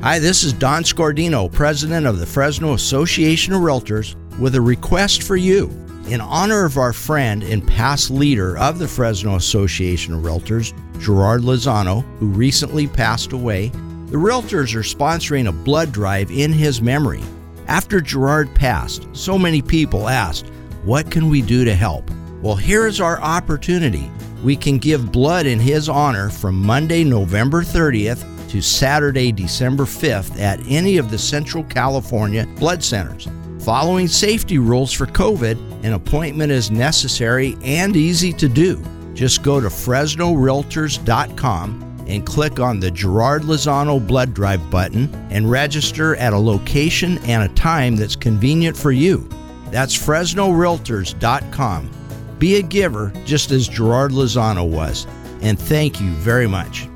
Hi, this is Don Scordino, president of the Fresno Association of Realtors, with a request for you. In honor of our friend and past leader of the Fresno Association of Realtors, Gerard Lozano, who recently passed away, the Realtors are sponsoring a blood drive in his memory. After Gerard passed, so many people asked, What can we do to help? Well, here is our opportunity. We can give blood in his honor from Monday, November 30th to Saturday, December 5th at any of the Central California blood centers. Following safety rules for COVID, an appointment is necessary and easy to do. Just go to FresnoRealtors.com and click on the Gerard Lozano Blood Drive button and register at a location and a time that's convenient for you. That's FresnoRealtors.com. Be a giver just as Gerard Lozano was. And thank you very much.